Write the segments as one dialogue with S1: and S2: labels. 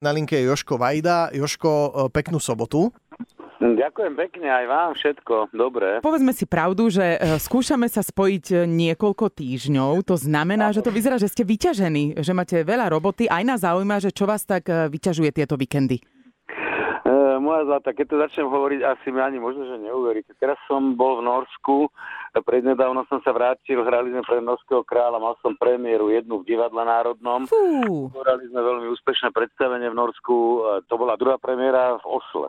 S1: Na linke je Joško Vajda. Joško, e, peknú sobotu.
S2: Ďakujem pekne aj vám všetko. Dobre.
S3: Povedzme si pravdu, že e, skúšame sa spojiť e, niekoľko týždňov. To znamená, že to vyzerá, že ste vyťažení, že máte veľa roboty. Aj nás zaujíma, že čo vás tak vyťažuje tieto víkendy.
S2: E, moja zlata, keď to začnem hovoriť, asi mi ani možno, že neuveríte. Teraz som bol v Norsku, prednedávno som sa vrátil, hrali sme pre Norského kráľa, mal som premiéru jednu v divadle národnom.
S3: Fú,
S2: Hrali sme veľmi úspešné predstavenie v Norsku, to bola druhá premiéra v Osle.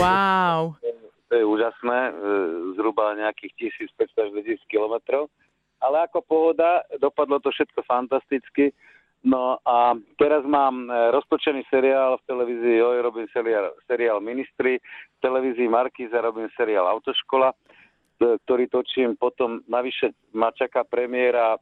S3: wow.
S2: To je úžasné, e, zhruba nejakých 1500 až 2000 kilometrov. Ale ako pohoda, dopadlo to všetko fantasticky. No a teraz mám e, roztočený seriál v televízii Joj, robím seriál, seriál Ministry, v televízii Markíza robím seriál Autoškola, ktorý točím. Potom navyše ma čaká premiéra e,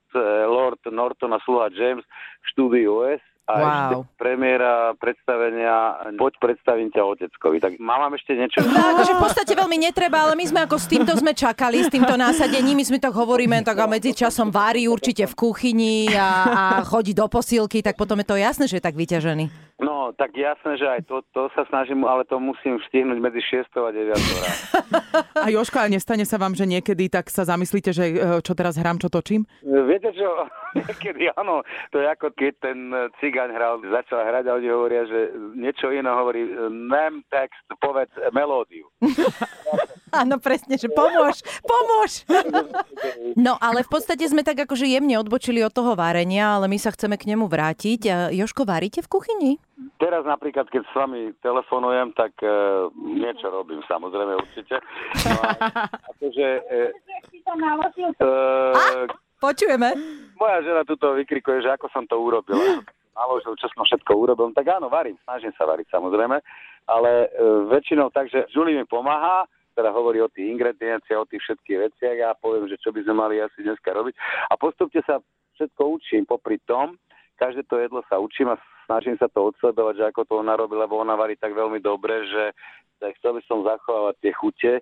S2: Lord Norton a sluha James v štúdiu OS a
S3: Wow.
S2: ešte premiéra predstavenia Poď predstavím ťa oteckovi. Tak mám ešte niečo?
S4: No, akože v podstate veľmi netreba, ale my sme ako s týmto sme čakali, s týmto násadením, my sme tak hovoríme, tak a medzi časom varí určite v kuchyni a, a chodí do posílky, tak potom je to jasné, že je tak vyťažený.
S2: No, tak jasné, že aj to, to sa snažím, ale to musím stihnúť medzi 6 a 9 ráno.
S3: A Joško, a nestane sa vám, že niekedy tak sa zamyslíte, že e, čo teraz hrám, čo točím?
S2: Viete čo, niekedy áno, to je ako keď ten e, cigáň hral, začal hrať a oni hovoria, že niečo iné hovorí, e, nem text, povedz e, melódiu.
S4: Áno, presne, že pomôž, pomôž. No, ale v podstate sme tak akože jemne odbočili od toho varenia, ale my sa chceme k nemu vrátiť. Joško, varíte v kuchyni?
S2: Teraz napríklad, keď s vami telefonujem, tak e, niečo robím, samozrejme určite. No, a, akože, e, e,
S4: Počujeme.
S2: moja žena tuto vykrikuje, že ako som to urobil. Naložil, čo som všetko urobil. Tak áno, varím, snažím sa variť samozrejme, ale e, väčšinou tak, že Julie mi pomáha, teda hovorí o tých ingredienciách, o tých všetkých veciach, ja poviem, že čo by sme mali asi dneska robiť. A postupne sa všetko učím popri tom, každé to jedlo sa učím a snažím sa to odsledovať, že ako to ona robí, lebo ona varí tak veľmi dobre, že tak chcel by som zachovávať tie chute,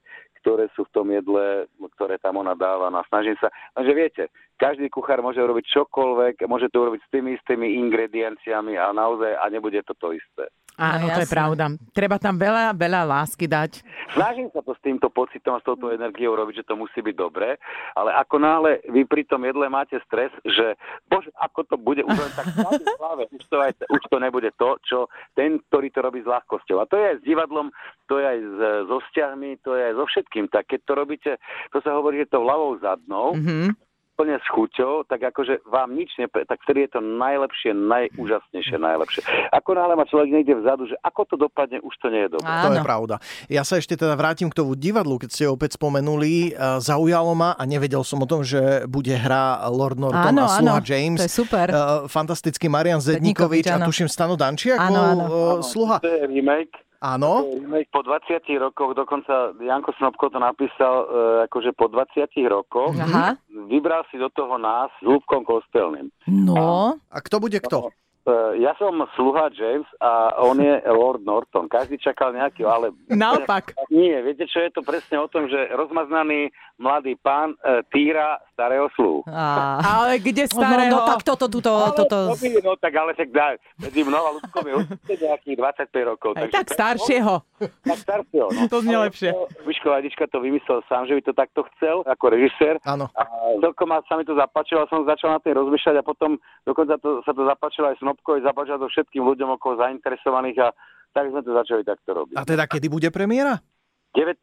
S2: ktoré sú v tom jedle, ktoré tam ona dáva. No a snažím sa, takže viete, každý kuchár môže robiť čokoľvek, môže to urobiť s tými istými ingredienciami a naozaj a nebude to to isté.
S3: Áno,
S4: No,
S3: to je pravda. Treba tam veľa, veľa lásky dať.
S2: Snažím sa to s týmto pocitom a s touto energiou robiť, že to musí byť dobré, ale ako náhle vy pri tom jedle máte stres, že bože, ako to bude už len tak v hlave, už to, aj, už to nebude to, čo ten, ktorý to robí s ľahkosťou. A to je aj s divadlom, to je aj s, so vzťahmi, to je aj so všetkým. Tak keď to robíte, to sa hovorí, že to hlavou zadnou,
S3: Mhm.
S2: Plne s chuťou, tak akože vám nič nepre... tak vtedy je to najlepšie, najúžasnejšie, najlepšie. Ako náhle má človek niekde vzadu, že ako to dopadne, už to nie je dobré.
S1: To je
S4: Áno.
S1: pravda. Ja sa ešte teda vrátim k tomu divadlu, keď ste opäť spomenuli. E, Zaujalo ma a nevedel som o tom, že bude hra Lord Norton
S4: Áno,
S1: a Sluha
S4: áno,
S1: James.
S4: to je super.
S1: E, Fantastický Marian Zednikovič
S4: Zednikovič,
S1: a
S4: áno.
S1: tuším Stano Danči ako
S4: Áno, áno.
S1: e, Sluha.
S2: To je remake.
S1: Áno.
S2: Po 20 rokoch, dokonca Janko Snobko to napísal e, akože po 20 rokoch.
S4: Aha.
S2: Vybral si do toho nás s Lúbkom Kostelným.
S4: No,
S1: A kto bude kto?
S2: E, ja som sluha James a on je Lord Norton. Každý čakal nejaký, ale...
S3: Naopak.
S2: Nie, viete čo, je to presne o tom, že rozmaznaný mladý pán e, týra starého sluhu.
S4: a...
S3: Ale kde
S4: No,
S3: starého?
S4: no, tak toto, toto, toto...
S2: No, no tak ale tak dá, medzi mnou a Lúbkom je určite nejakých 25 rokov.
S3: Aj tak staršieho.
S2: Tak staršieho, no.
S3: To znie
S2: Ale
S3: lepšie.
S2: to- Miško Ladička to vymyslel sám, že by to takto chcel, ako režisér.
S1: Áno.
S2: A celkom sa mi to zapáčilo a som začal na tým rozmýšľať a potom dokonca to, sa to zapáčilo aj Snobkovi, zapáčilo to všetkým ľuďom okolo zainteresovaných a tak sme to začali takto robiť.
S1: A teda kedy bude premiéra?
S2: 19.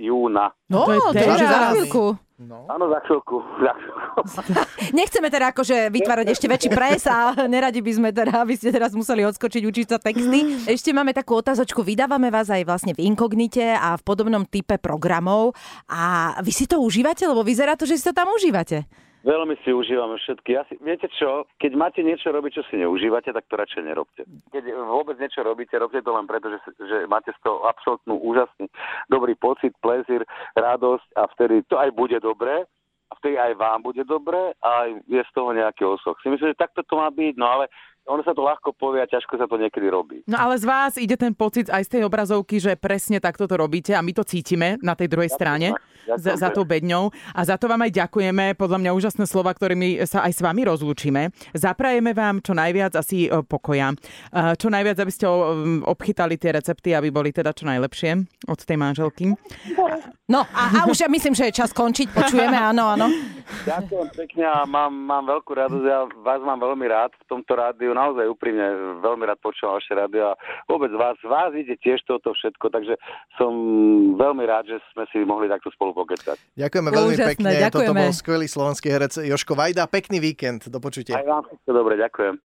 S2: júna.
S4: No,
S3: To je
S4: je už za
S3: teraz.
S4: chvíľku.
S1: No.
S2: Áno, za chvíľku. Za chvíľku.
S4: Nechceme teda akože vytvárať ešte väčší pres a neradi by sme teda, aby ste teraz museli odskočiť učiť sa texty. Ešte máme takú otázočku, vydávame vás aj vlastne v inkognite a v podobnom type programov a vy si to užívate, lebo vyzerá to, že si to tam užívate.
S2: Veľmi si užívame všetky. Ja si, viete čo, keď máte niečo robiť, čo si neužívate, tak to radšej nerobte. Keď vôbec niečo robíte, robte to len preto, že, že máte z toho absolútnu úžasný dobrý pocit, plezír, radosť a vtedy to aj bude dobré a vtedy aj vám bude dobre a aj je z toho nejaký osoch. Si myslím, že takto to má byť, no ale ono sa to ľahko povie a ťažko sa to niekedy robí.
S3: No ale z vás ide ten pocit aj z tej obrazovky, že presne takto to robíte a my to cítime na tej druhej strane
S2: Ďakujem.
S3: za, za tou bedňou. A za to vám aj ďakujeme, podľa mňa úžasné slova, ktorými sa aj s vami rozlúčime. Zaprajeme vám čo najviac asi e, pokoja. E, Čo najviac, aby ste obchytali tie recepty, aby boli teda čo najlepšie od tej manželky.
S4: No a, a už ja myslím, že je čas končiť. Počujeme, áno, áno.
S2: Ďakujem pekne a mám, mám veľkú radosť. Ja vás mám veľmi rád v tomto rádiu. Naozaj úprimne veľmi rád počúvam vaše rádio a vôbec vás, vás ide tiež toto všetko, takže som veľmi rád, že sme si mohli takto spolu pokecať.
S1: Ďakujeme veľmi
S4: Úžasné,
S1: pekne. Toto
S4: ďakujeme.
S1: bol skvelý slovenský herec Joško Vajda. Pekný víkend. Do počutia.
S2: Aj vám všetko dobre, ďakujem.